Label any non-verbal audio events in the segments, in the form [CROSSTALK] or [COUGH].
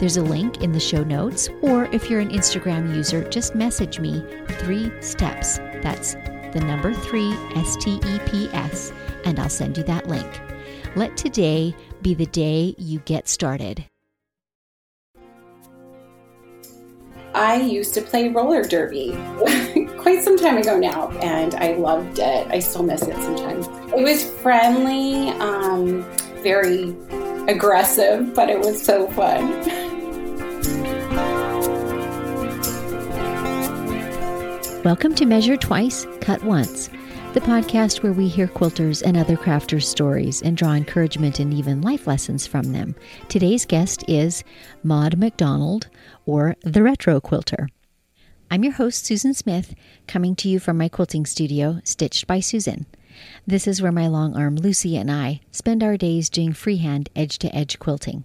there's a link in the show notes, or if you're an Instagram user, just message me three steps. That's the number three, S T E P S, and I'll send you that link. Let today be the day you get started. I used to play roller derby [LAUGHS] quite some time ago now, and I loved it. I still miss it sometimes. It was friendly, um, very aggressive, but it was so fun. [LAUGHS] Welcome to Measure Twice, Cut Once, the podcast where we hear quilters and other crafters' stories and draw encouragement and even life lessons from them. Today's guest is Maud McDonald, or the Retro Quilter. I'm your host, Susan Smith, coming to you from my quilting studio, Stitched by Susan. This is where my long arm Lucy and I spend our days doing freehand edge to edge quilting.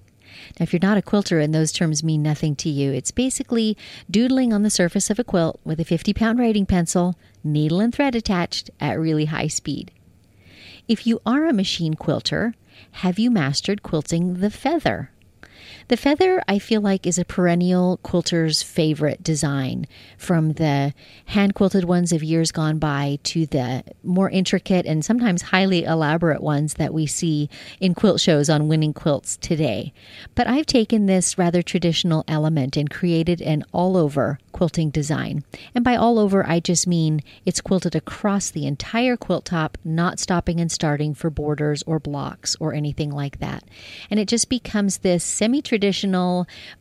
Now, if you're not a quilter and those terms mean nothing to you, it's basically doodling on the surface of a quilt with a 50 pound writing pencil, needle and thread attached at really high speed. If you are a machine quilter, have you mastered quilting the feather? The feather, I feel like, is a perennial quilter's favorite design, from the hand quilted ones of years gone by to the more intricate and sometimes highly elaborate ones that we see in quilt shows on winning quilts today. But I've taken this rather traditional element and created an all over quilting design. And by all over, I just mean it's quilted across the entire quilt top, not stopping and starting for borders or blocks or anything like that. And it just becomes this semi traditional,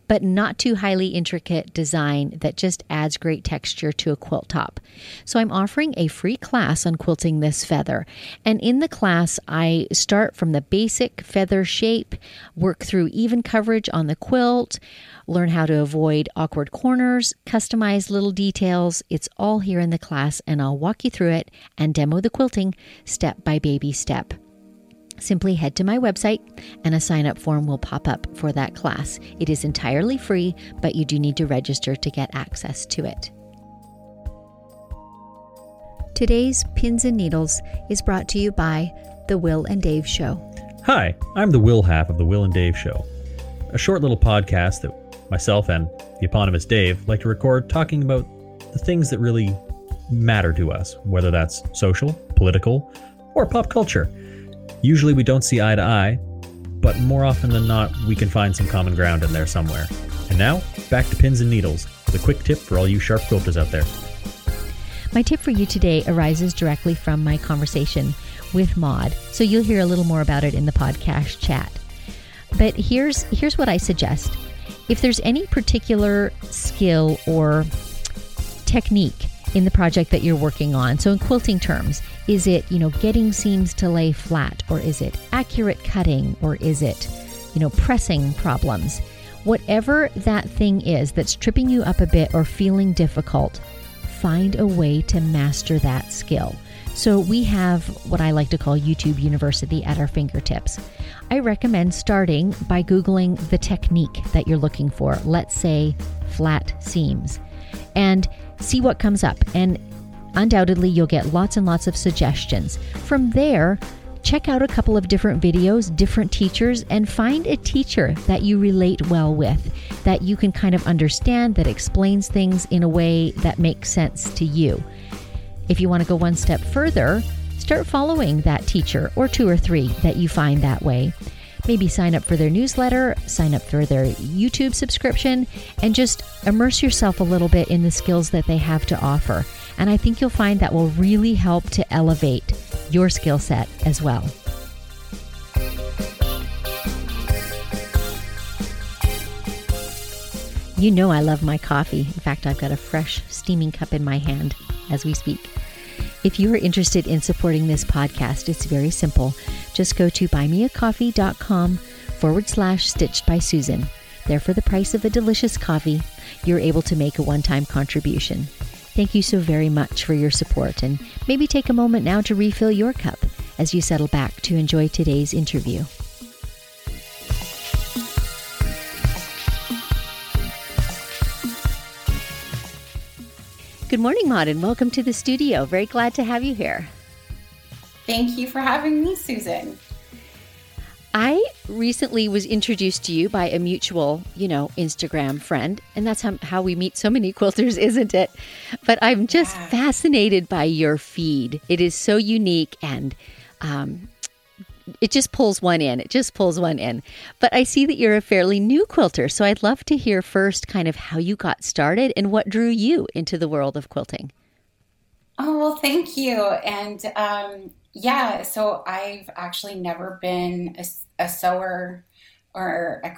but not too highly intricate design that just adds great texture to a quilt top. So I'm offering a free class on quilting this feather. And in the class, I start from the basic feather shape, work through even coverage on the quilt learn how to avoid awkward corners, customize little details. It's all here in the class, and I'll walk you through it and demo the quilting step by baby step. Simply head to my website and a sign up form will pop up for that class. It is entirely free, but you do need to register to get access to it. Today's Pins and Needles is brought to you by The Will and Dave Show. Hi, I'm the Will half of The Will and Dave Show, a short little podcast that myself and the eponymous Dave like to record talking about the things that really matter to us, whether that's social, political, or pop culture. Usually we don't see eye to eye, but more often than not, we can find some common ground in there somewhere. And now, back to pins and needles, A quick tip for all you sharp quilters out there. My tip for you today arises directly from my conversation with Maud, so you'll hear a little more about it in the podcast chat. But here's here's what I suggest if there's any particular skill or technique in the project that you're working on, so in quilting terms, is it, you know, getting seams to lay flat or is it accurate cutting or is it, you know, pressing problems? Whatever that thing is that's tripping you up a bit or feeling difficult, find a way to master that skill. So we have what I like to call YouTube University at our fingertips. I recommend starting by Googling the technique that you're looking for, let's say flat seams, and see what comes up. And undoubtedly, you'll get lots and lots of suggestions. From there, check out a couple of different videos, different teachers, and find a teacher that you relate well with, that you can kind of understand, that explains things in a way that makes sense to you. If you want to go one step further, start following that teacher or two or three that you find that way. Maybe sign up for their newsletter, sign up for their YouTube subscription, and just immerse yourself a little bit in the skills that they have to offer. And I think you'll find that will really help to elevate your skill set as well. You know I love my coffee. In fact, I've got a fresh steaming cup in my hand as we speak. If you are interested in supporting this podcast, it's very simple. Just go to buymeacoffee.com forward slash stitched by Susan. There, for the price of a delicious coffee, you're able to make a one time contribution. Thank you so very much for your support, and maybe take a moment now to refill your cup as you settle back to enjoy today's interview. Good morning, Maud, and welcome to the studio. Very glad to have you here. Thank you for having me, Susan. I recently was introduced to you by a mutual, you know, Instagram friend, and that's how, how we meet so many quilters, [LAUGHS] isn't it? But I'm just yeah. fascinated by your feed. It is so unique and um, it just pulls one in. It just pulls one in. But I see that you're a fairly new quilter, so I'd love to hear first kind of how you got started and what drew you into the world of quilting. Oh, well, thank you. And um, yeah, so I've actually never been a, a sewer or a,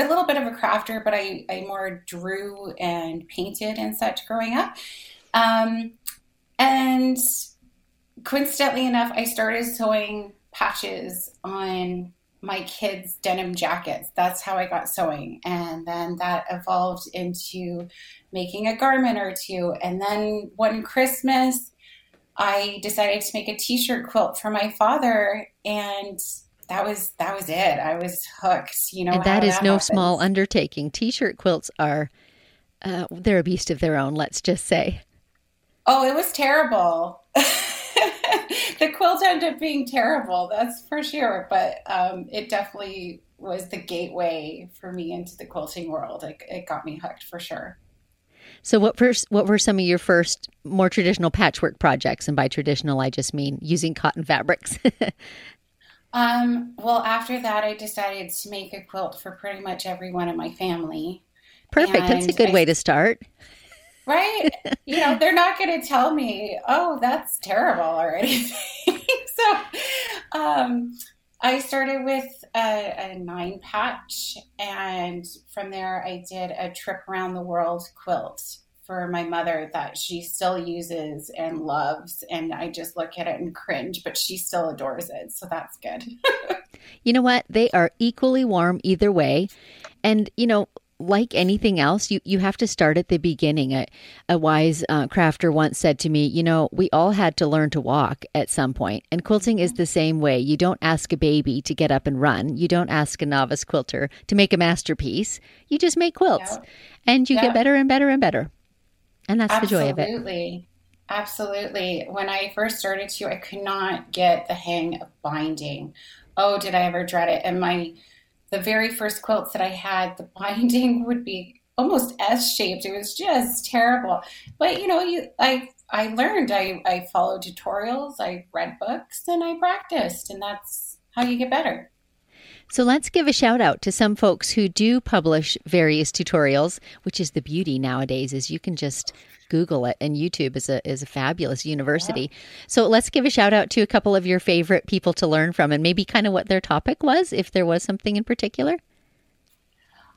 a, little bit of a crafter, but I, I more drew and painted and such growing up. Um, and coincidentally enough, I started sewing patches on my kids' denim jackets. That's how I got sewing. And then that evolved into making a garment or two. And then one Christmas, I decided to make a t-shirt quilt for my father and that was that was it. I was hooked, you know. And that is that no happens. small undertaking. T-shirt quilts are uh, they're a beast of their own, let's just say. Oh, it was terrible. [LAUGHS] the quilt ended up being terrible, that's for sure. But um, it definitely was the gateway for me into the quilting world. It, it got me hooked for sure. So what first what were some of your first more traditional patchwork projects and by traditional I just mean using cotton fabrics? [LAUGHS] um, well, after that I decided to make a quilt for pretty much everyone in my family. Perfect. And that's a good I, way to start. Right? you know, they're not going to tell me, "Oh, that's terrible" or anything. [LAUGHS] so, um I started with a, a, nine patch, and from there, I did a trip around the world quilt for my mother that she still uses and loves. And I just look at it and cringe, but she still adores it. So that's good. [LAUGHS] you know what? They are equally warm either way. And, you know, like anything else, you, you have to start at the beginning. A, a wise uh, crafter once said to me, You know, we all had to learn to walk at some point, and quilting is the same way. You don't ask a baby to get up and run, you don't ask a novice quilter to make a masterpiece. You just make quilts, and you get better and better and better. And that's Absolutely. the joy of it. Absolutely. Absolutely. When I first started to, I could not get the hang of binding. Oh, did I ever dread it? And my the very first quilts that I had, the [LAUGHS] binding would be almost S shaped. It was just terrible. But you know, you I I learned. I I followed tutorials. I read books and I practiced, and that's how you get better. So let's give a shout out to some folks who do publish various tutorials, which is the beauty nowadays is you can just Google it, and YouTube is a is a fabulous university. Yeah. So let's give a shout out to a couple of your favorite people to learn from, and maybe kind of what their topic was, if there was something in particular.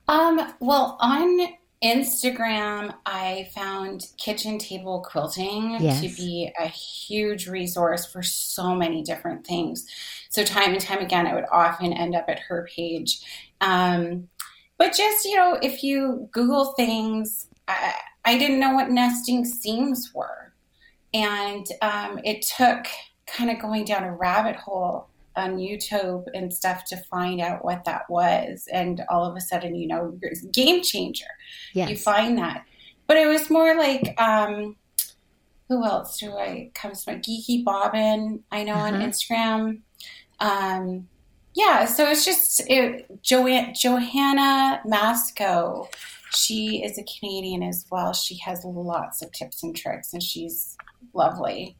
Um. Well, on Instagram, I found kitchen table quilting yes. to be a huge resource for so many different things. So time and time again, I would often end up at her page. Um, but just you know, if you Google things. I, I didn't know what nesting seams were. And um, it took kind of going down a rabbit hole on YouTube and stuff to find out what that was. And all of a sudden, you know, game changer. Yes. You find that. But it was more like, um, who else do I comes to my geeky bobbin? I know uh-huh. on Instagram. Um, yeah, so it's just it, jo- Johanna Masko she is a Canadian as well. She has lots of tips and tricks, and she's lovely.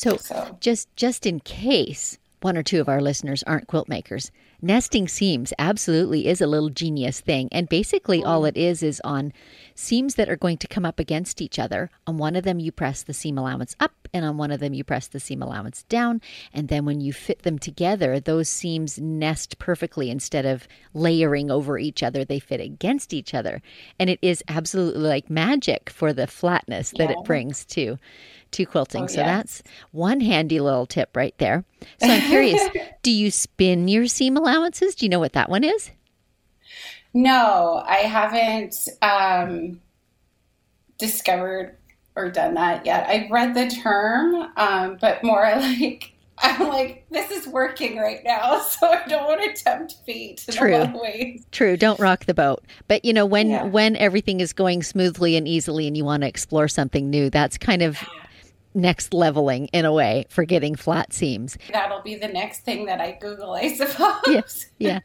So, so. just just in case one or two of our listeners aren't quilt makers, nesting seams absolutely is a little genius thing. And basically, all it is is on seams that are going to come up against each other. On one of them, you press the seam allowance up, and on one of them, you press the seam allowance down. And then when you fit them together, those seams nest perfectly instead of layering over each other, they fit against each other. And it is absolutely like magic for the flatness that yeah. it brings to to quilting. Oh, so that's one handy little tip right there. So I'm [LAUGHS] curious, do you spin your seam allowances? Do you know what that one is? No, I haven't um, discovered or done that yet. I've read the term, um, but more [LAUGHS] like I'm like, this is working right now, [LAUGHS] so I don't want to tempt fate in True. a lot of ways. True. Don't rock the boat. But you know, when Yeah. when everything is going smoothly and easily, and you want to explore something new, that's kind of next leveling in a way for getting flat seams. That'll be the next thing that I Google, I suppose. Yeah.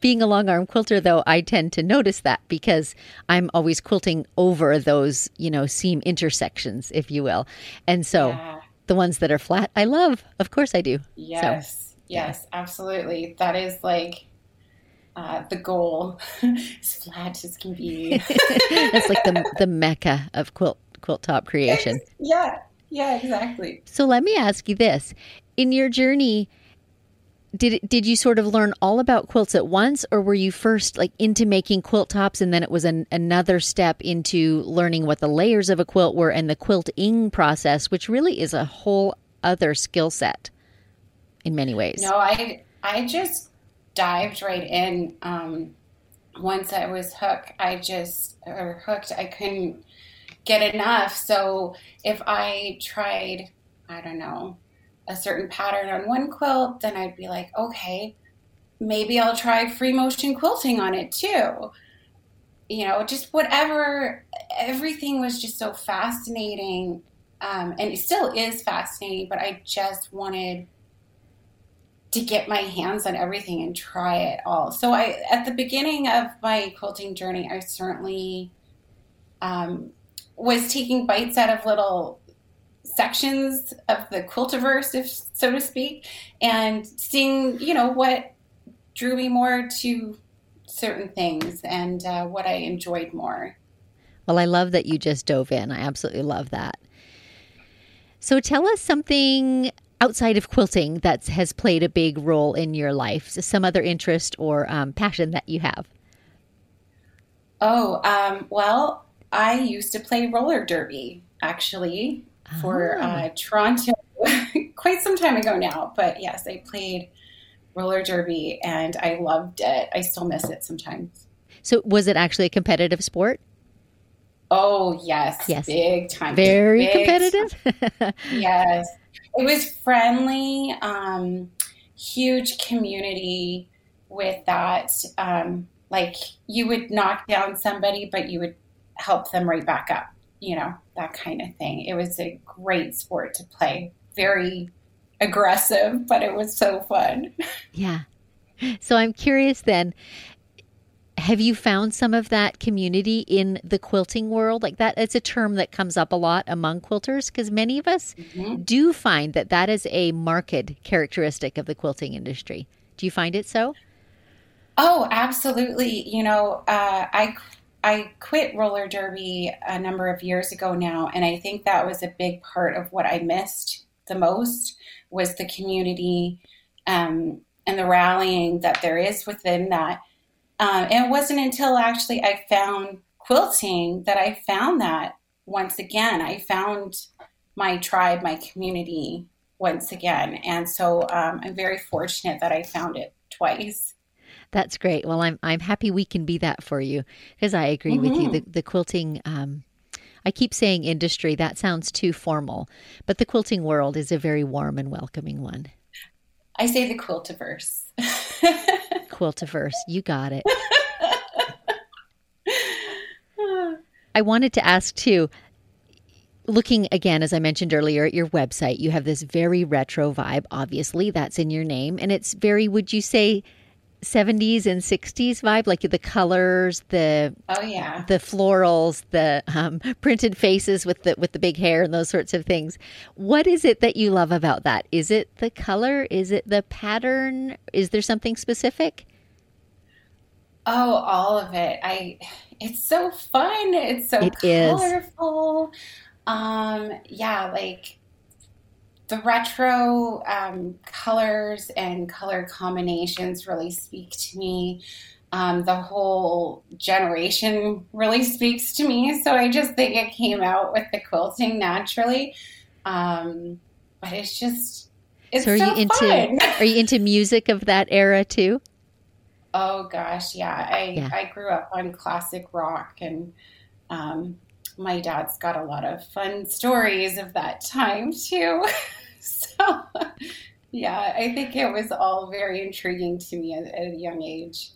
Being a long arm quilter, though, I tend to notice that because I'm always quilting over those, you know, seam intersections, if you will. And so Yeah. the ones that are flat, I love. Of course I do. Yes, yes, absolutely. That is like uh, the goal, [LAUGHS] as flat as can be. [LAUGHS] That's like the the mecca of quilt quilt top creation. yeah, yeah, exactly. So let me ask you this: in your journey, did it, did you sort of learn all about quilts at once, or were you first like into making quilt tops, and then it was an, another step into learning what the layers of a quilt were and the quilting process, which really is a whole other skill set in many ways. No, I I just dived right in. Um, once I was hooked, I just or hooked. I couldn't get enough. So if I tried, I don't know, a certain pattern on one quilt, then I'd be like, okay, maybe I'll try free motion quilting on it too. You know, just whatever. Everything was just so fascinating, um, and it still is fascinating. But I just wanted to get my hands on everything and try it all. So I, at the beginning of my quilting journey, I certainly um, was taking bites out of little sections of the quiltiverse, if so to speak, and seeing, you know, what drew me more to certain things and uh, what I enjoyed more. Well, I love that you just dove in. I absolutely love that. So tell us something outside of quilting that has played a big role in your life, so some other interest or um, passion that you have. Oh, um, well, I used to play roller derby actually for Oh. uh, Toronto [LAUGHS] quite some time ago now. But yes, I played roller derby and I loved it. I still miss it sometimes. So was it actually a competitive sport? Oh, yes. Yes. Big time. Very Big competitive? Yes. It was friendly, um, huge community with that. Um, like you would knock down somebody, but you would help them right back up, you know, that kind of thing. It was a great sport to play. Very aggressive, but it was so fun. [LAUGHS] yeah. So I'm curious then, have you found some of that community in the quilting world? Like that, it's a term that comes up a lot among quilters because many of us Mhm. do find that that is a marked characteristic of the quilting industry. Do you find it so? Oh, absolutely. You know, uh, I I quit roller derby a number of years ago now, and I think that was a big part of what I missed the most was the community um, and the rallying that there is within that. Um, and it wasn't until actually I found quilting that I found that once again. I found my tribe, my community once again, and so um, I'm very fortunate that I found it twice. That's great. Well, I'm I'm happy we can be that for you because I agree with you. Mhm. The the quilting. Um, I keep saying industry. That sounds too formal, but the quilting world is a very warm and welcoming one. I say the quiltiverse. [LAUGHS] Quiltiverse, you got it. I wanted to ask too. Looking again, as I mentioned earlier, at your website, you have this very retro vibe. Obviously, that's in your name, and it's very. Would you say? 70s and 60s vibe like the colors the oh yeah. the florals, the um, printed faces with the with the big hair and those sorts of things. What is it that you love about that? Is it the color? Is it the pattern? Is there something specific? Oh, all of it. I it's so fun. It's so It is. colorful. Um yeah, like the retro um, colors and color combinations really speak to me. Um, the whole generation really speaks to me. So I just think it came out with the quilting naturally. Um, but it's just it's so are so you into fun. [LAUGHS] are you into music of that era too? Oh gosh, yeah. I Yeah. I grew up on classic rock and um, my dad's got a lot of fun stories of that time too. [LAUGHS] so, yeah, I think it was all very intriguing to me at, at a young age.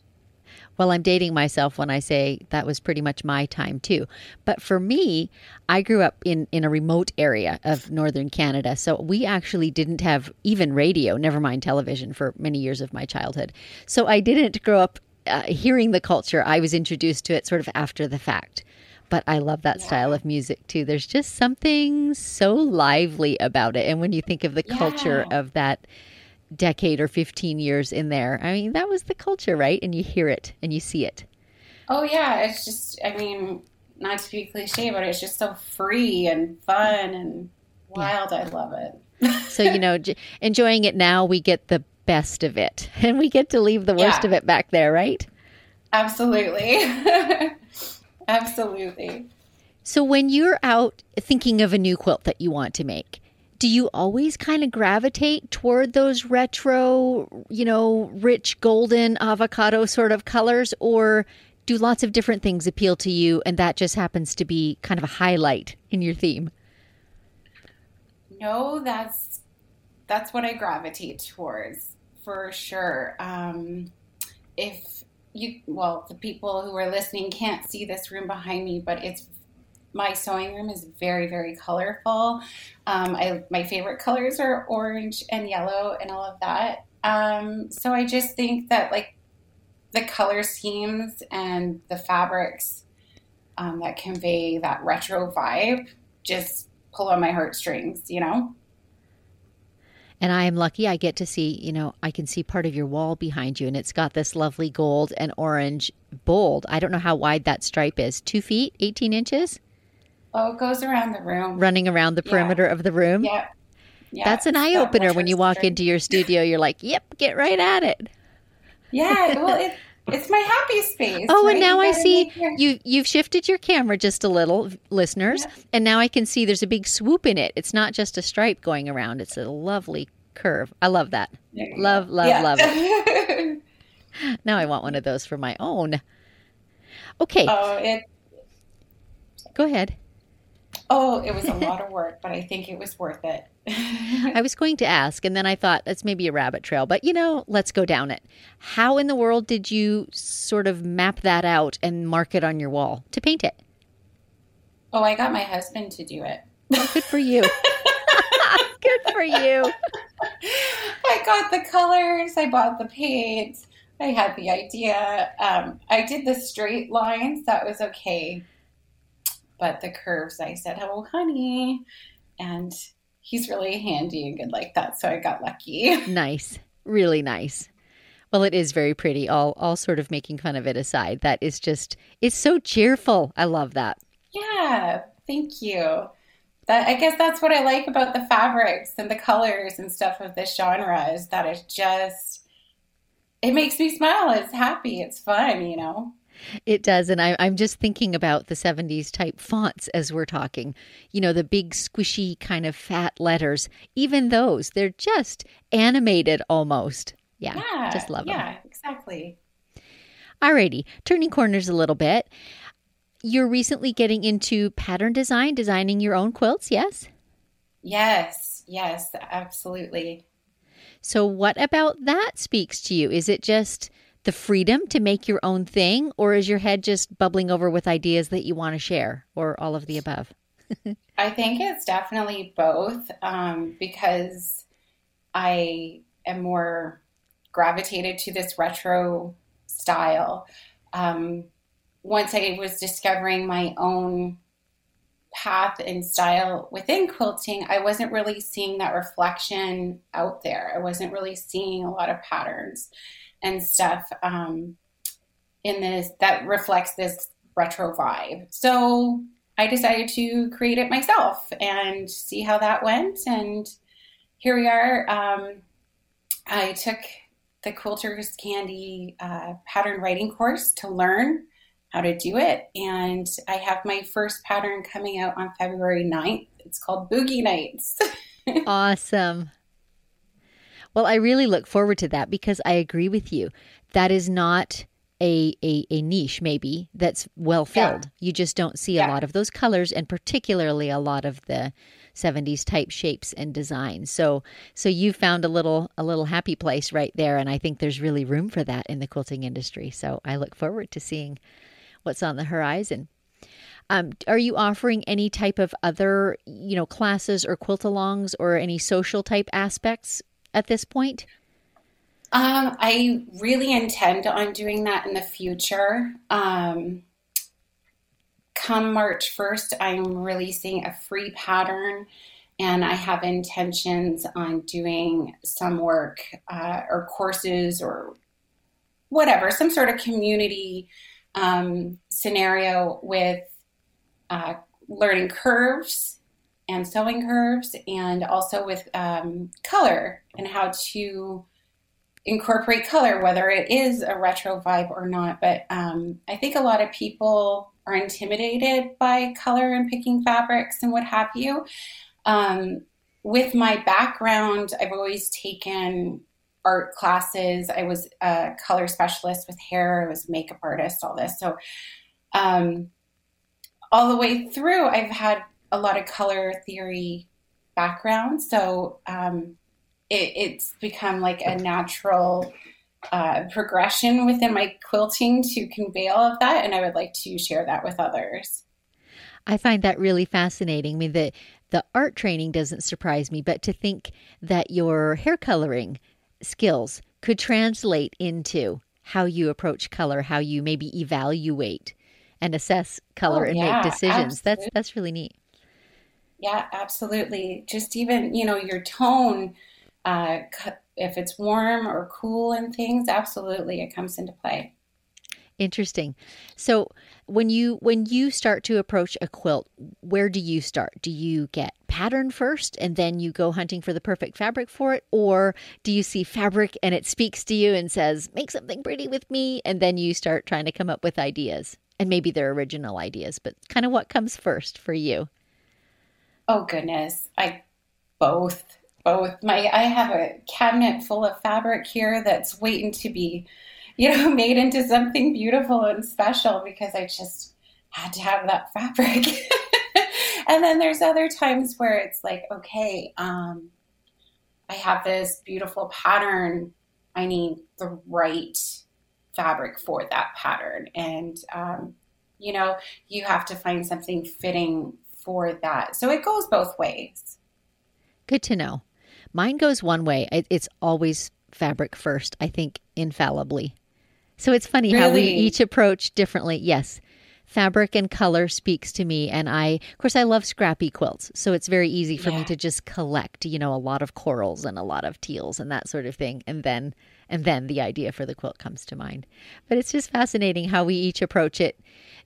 Well, I'm dating myself when I say that was pretty much my time too. But for me, I grew up in, in a remote area of northern Canada. So we actually didn't have even radio, never mind television, for many years of my childhood. So I didn't grow up uh, hearing the culture. I was introduced to it sort of after the fact. But I love that yeah. style of music too. There's just something so lively about it. And when you think of the yeah. culture of that decade or 15 years in there. I mean, that was the culture, right? And you hear it and you see it. Oh, yeah. It's just, I mean, not to be cliche, but it's just so free and fun and wild. Yeah. I love it. so, you know, j- enjoying it now, we get the best of it [LAUGHS] and we get to leave the worst of it back there, right? Absolutely. [LAUGHS] Absolutely. So, when you're out thinking of a new quilt that you want to make, do you always kind of gravitate toward those retro, you know, rich golden avocado sort of colors, or do lots of different things appeal to you and that just happens to be kind of a highlight in your theme? No, that's that's what I gravitate towards for sure. Um, if you well, the people who are listening can't see this room behind me, but it's my sewing room is very very colorful. Um, I, my favorite colors are orange and yellow and all of that. Um, so i just think that like the color schemes and the fabrics um, that convey that retro vibe just pull on my heartstrings you know and I am lucky I get to see, you know, I can see part of your wall behind you, and it's got this lovely gold and orange bold. I don't know how wide that stripe is. Two feet, 18 inches? Oh, it goes around the room. Running around the perimeter yeah. of the room. Yeah. yeah. That's an eye opener when you walk into your studio. You're like, yep, get right at it. Yeah. Well, it, it's my happy space. Oh, right? and now I see your... you you've shifted your camera just a little, listeners, yeah. and now I can see there's a big swoop in it. It's not just a stripe going around; it's a lovely curve. I love that. Love, love, yeah. love it. [LAUGHS] now I want one of those for my own. Okay. Oh, it. Go ahead. Oh, it was a [LAUGHS] lot of work, but I think it was worth it. I was going to ask, and then I thought that's maybe a rabbit trail, but you know, let's go down it. How in the world did you sort of map that out and mark it on your wall to paint it? Oh, I got my husband to do it. Oh, good for you. [LAUGHS] good for you. I got the colors, I bought the paint, I had the idea. Um, I did the straight lines, that was okay but the curves, I said, "Oh, honey," and he's really handy and good like that. So I got lucky. [LAUGHS] Nice, really nice. Well, it is very pretty. All all sort of making fun of it aside, that is just it's so cheerful. I love that. Yeah, thank you. That I guess that's what I like about the fabrics and the colors and stuff of this genre is that it just it makes me smile. It's happy. It's fun, you know. It does. And I, I'm just thinking about the 70s type fonts as we're talking. You know, the big, squishy, kind of fat letters. Even those, they're just animated almost. Yeah. yeah just love yeah, them. Yeah, exactly. Alrighty. Turning corners a little bit. You're recently getting into pattern design, designing your own quilts, yes? Yes, yes, absolutely. So, what about that speaks to you? Is it just the freedom to make your own thing, or is your head just bubbling over with ideas that you want to share, or all of the above? [LAUGHS] I think it's definitely both um, because I am more gravitated to this retro style. Um, once I was discovering my own path and style within quilting, I wasn't really seeing that reflection out there. I wasn't really seeing a lot of patterns and stuff um, in this that reflects this retro vibe. So I decided to create it myself and see how that went. And here we are. Um, I took the Quilters Candy uh, pattern writing course to learn how to do it. And I have my first pattern coming out on February 9th. It's called Boogie Nights. [LAUGHS] awesome. Well, I really look forward to that because I agree with you. That is not a, a, a niche maybe that's well filled. Yeah. You just don't see yeah. a lot of those colors and particularly a lot of the 70s type shapes and designs. So so you found a little a little happy place right there and I think there's really room for that in the quilting industry. So I look forward to seeing what's on the horizon. Um, are you offering any type of other, you know, classes or quilt alongs or any social type aspects at this point? Um, I really intend on doing that in the future. Um, come March 1st, I'm releasing a free pattern and I have intentions on doing some work uh, or courses or whatever, some sort of community um, scenario with uh, learning curves and sewing curves and also with um, color and how to incorporate color, whether it is a retro vibe or not. But um, I think a lot of people are intimidated by color and picking fabrics and what have you. Um, with my background, I've always taken art classes. I was a color specialist with hair, I was a makeup artist, all this. So, um, all the way through, I've had a lot of color theory background. So, um, it, it's become like a natural uh, progression within my quilting to convey all of that, and I would like to share that with others. I find that really fascinating. I mean, the the art training doesn't surprise me, but to think that your hair coloring skills could translate into how you approach color, how you maybe evaluate and assess color oh, and yeah, make decisions. Absolutely. That's that's really neat. Yeah, absolutely. Just even, you know, your tone uh, if it's warm or cool and things, absolutely it comes into play. Interesting. So when you when you start to approach a quilt, where do you start? Do you get pattern first and then you go hunting for the perfect fabric for it or do you see fabric and it speaks to you and says, "Make something pretty with me," and then you start trying to come up with ideas? And maybe they're original ideas, but kind of what comes first for you? Oh goodness. I both both. My I have a cabinet full of fabric here that's waiting to be, you know, [LAUGHS] made into something beautiful and special because I just had to have that fabric. [LAUGHS] and then there's other times where it's like, okay, um, I have this beautiful pattern. I need the right fabric for that pattern. And, um, you know, you have to find something fitting for that. So it goes both ways. Good to know. Mine goes one way. It's always fabric first, I think, infallibly. So it's funny really? how we each approach differently. Yes. Fabric and color speaks to me and I of course I love scrappy quilts. So it's very easy for yeah. me to just collect, you know, a lot of corals and a lot of teals and that sort of thing and then and then the idea for the quilt comes to mind. But it's just fascinating how we each approach it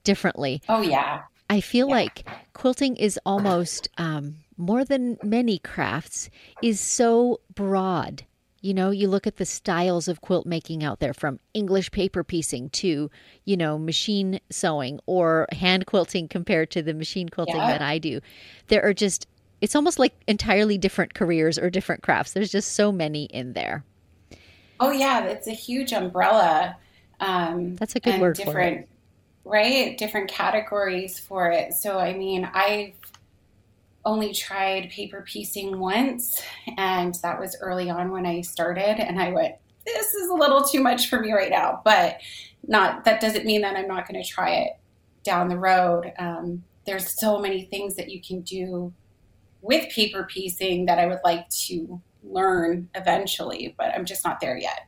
differently. Oh yeah. I feel yeah. like quilting is almost um, more than many crafts, is so broad. You know, you look at the styles of quilt making out there from English paper piecing to, you know, machine sewing or hand quilting compared to the machine quilting yeah. that I do. There are just, it's almost like entirely different careers or different crafts. There's just so many in there. Oh, yeah. It's a huge umbrella. Um, That's a good word for it. Right? Different categories for it. So, I mean, I've only tried paper piecing once, and that was early on when I started. And I went, this is a little too much for me right now, but not that doesn't mean that I'm not going to try it down the road. Um, there's so many things that you can do with paper piecing that I would like to learn eventually, but I'm just not there yet.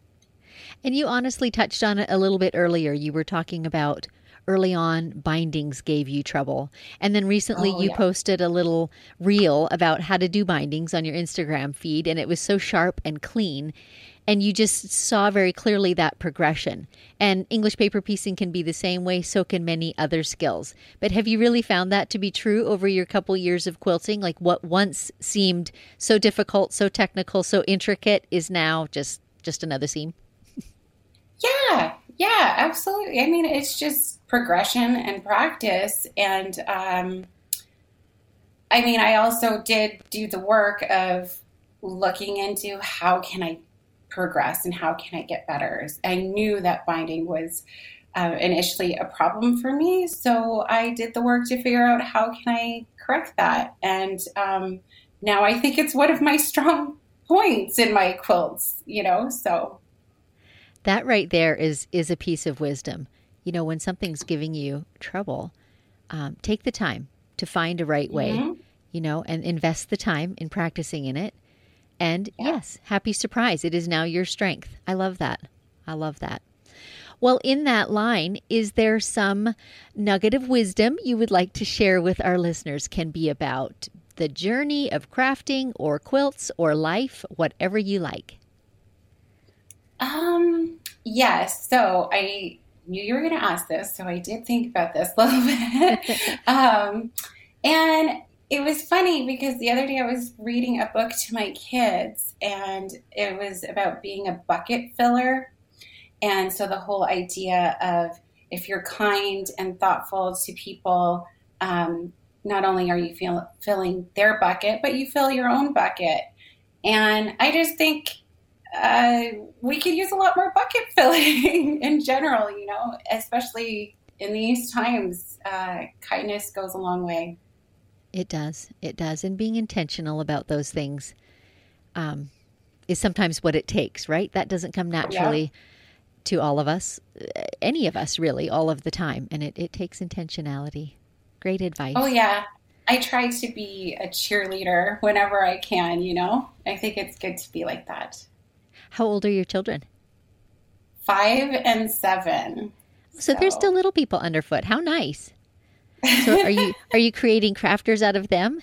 And you honestly touched on it a little bit earlier. You were talking about early on bindings gave you trouble. And then recently oh, you yeah. posted a little reel about how to do bindings on your Instagram feed, and it was so sharp and clean. And you just saw very clearly that progression. And English paper piecing can be the same way, so can many other skills. But have you really found that to be true over your couple years of quilting? Like what once seemed so difficult, so technical, so intricate is now just just another seam? Yeah, yeah, absolutely. I mean, it's just progression and practice. And um, I mean, I also did do the work of looking into how can I progress and how can I get better. I knew that binding was uh, initially a problem for me. So I did the work to figure out how can I correct that. And um, now I think it's one of my [LAUGHS] strong points in my quilts, you know, so. That right there is is a piece of wisdom. You know, when something's giving you trouble, um, take the time to find a right way, mm-hmm. you know, and invest the time in practicing in it. And yeah. yes, happy surprise. It is now your strength. I love that. I love that. Well, in that line, is there some nugget of wisdom you would like to share with our listeners? Can be about the journey of crafting or quilts or life, whatever you like. Um, yes. So I knew you were going to ask this, so I did think about this [LAUGHS] a little bit. [LAUGHS] um, and it was funny because the other day I was reading a book to my kids, and it was about being a bucket filler. And so the whole idea of if you're kind and thoughtful to people, um, not only are you feel, filling their bucket, but you fill your own bucket. And I just think uh, we could use a lot more bucket [LAUGHS] filling in general, you know, especially in these times. Uh, kindness goes a long way. It does. It does. And being intentional about those things um, is sometimes what it takes, right? That doesn't come naturally. Yeah to all of us, any of us really, all of the time. And it, it takes intentionality. Great advice. Oh, yeah. I try to be a cheerleader whenever I can, you know? I think it's good to be like that. How old are your children? Five and seven. So, so. they're still little people underfoot. How nice. So are you [LAUGHS] are you creating crafters out of them?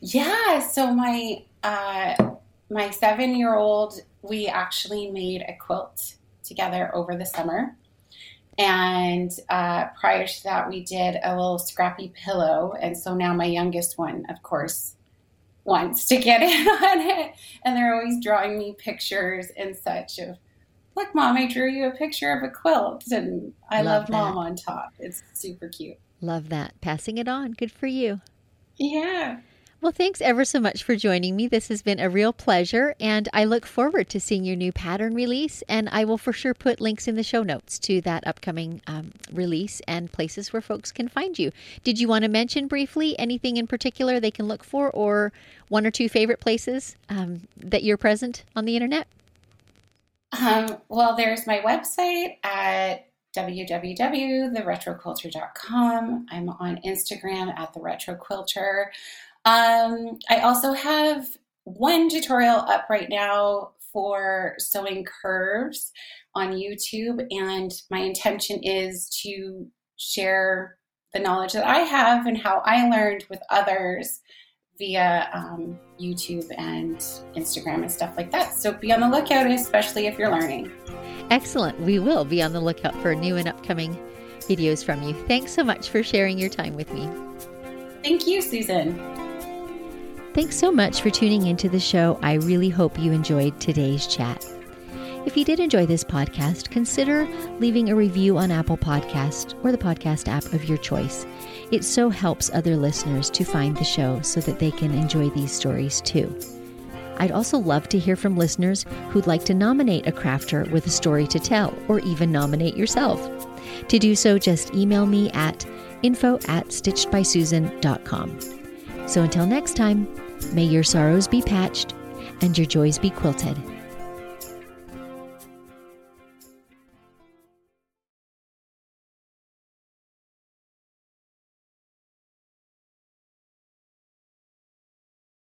Yeah. So my uh, my seven year old, we actually made a quilt together over the summer. And uh, prior to that, we did a little scrappy pillow. And so now my youngest one, of course, wants to get [LAUGHS] in on it. And they're always drawing me pictures and such of, look, mom, I drew you a picture of a quilt. And I love, love mom on top. It's super cute. Love that. Passing it on. Good for you. Yeah. Well, thanks ever so much for joining me. This has been a real pleasure, and I look forward to seeing your new pattern release. And I will for sure put links in the show notes to that upcoming um, release and places where folks can find you. Did you want to mention briefly anything in particular they can look for, or one or two favorite places um, that you're present on the internet? Um, well, there's my website at www.theretroquilter.com. I'm on Instagram at the Retro Quilter. Um, I also have one tutorial up right now for sewing curves on YouTube, and my intention is to share the knowledge that I have and how I learned with others via um, YouTube and Instagram and stuff like that. So be on the lookout, especially if you're learning. Excellent. We will be on the lookout for new and upcoming videos from you. Thanks so much for sharing your time with me. Thank you, Susan. Thanks so much for tuning into the show. I really hope you enjoyed today's chat. If you did enjoy this podcast, consider leaving a review on Apple Podcast or the podcast app of your choice. It so helps other listeners to find the show so that they can enjoy these stories too. I'd also love to hear from listeners who'd like to nominate a crafter with a story to tell, or even nominate yourself. To do so, just email me at info at stitchedbysusan.com. So until next time, may your sorrows be patched and your joys be quilted.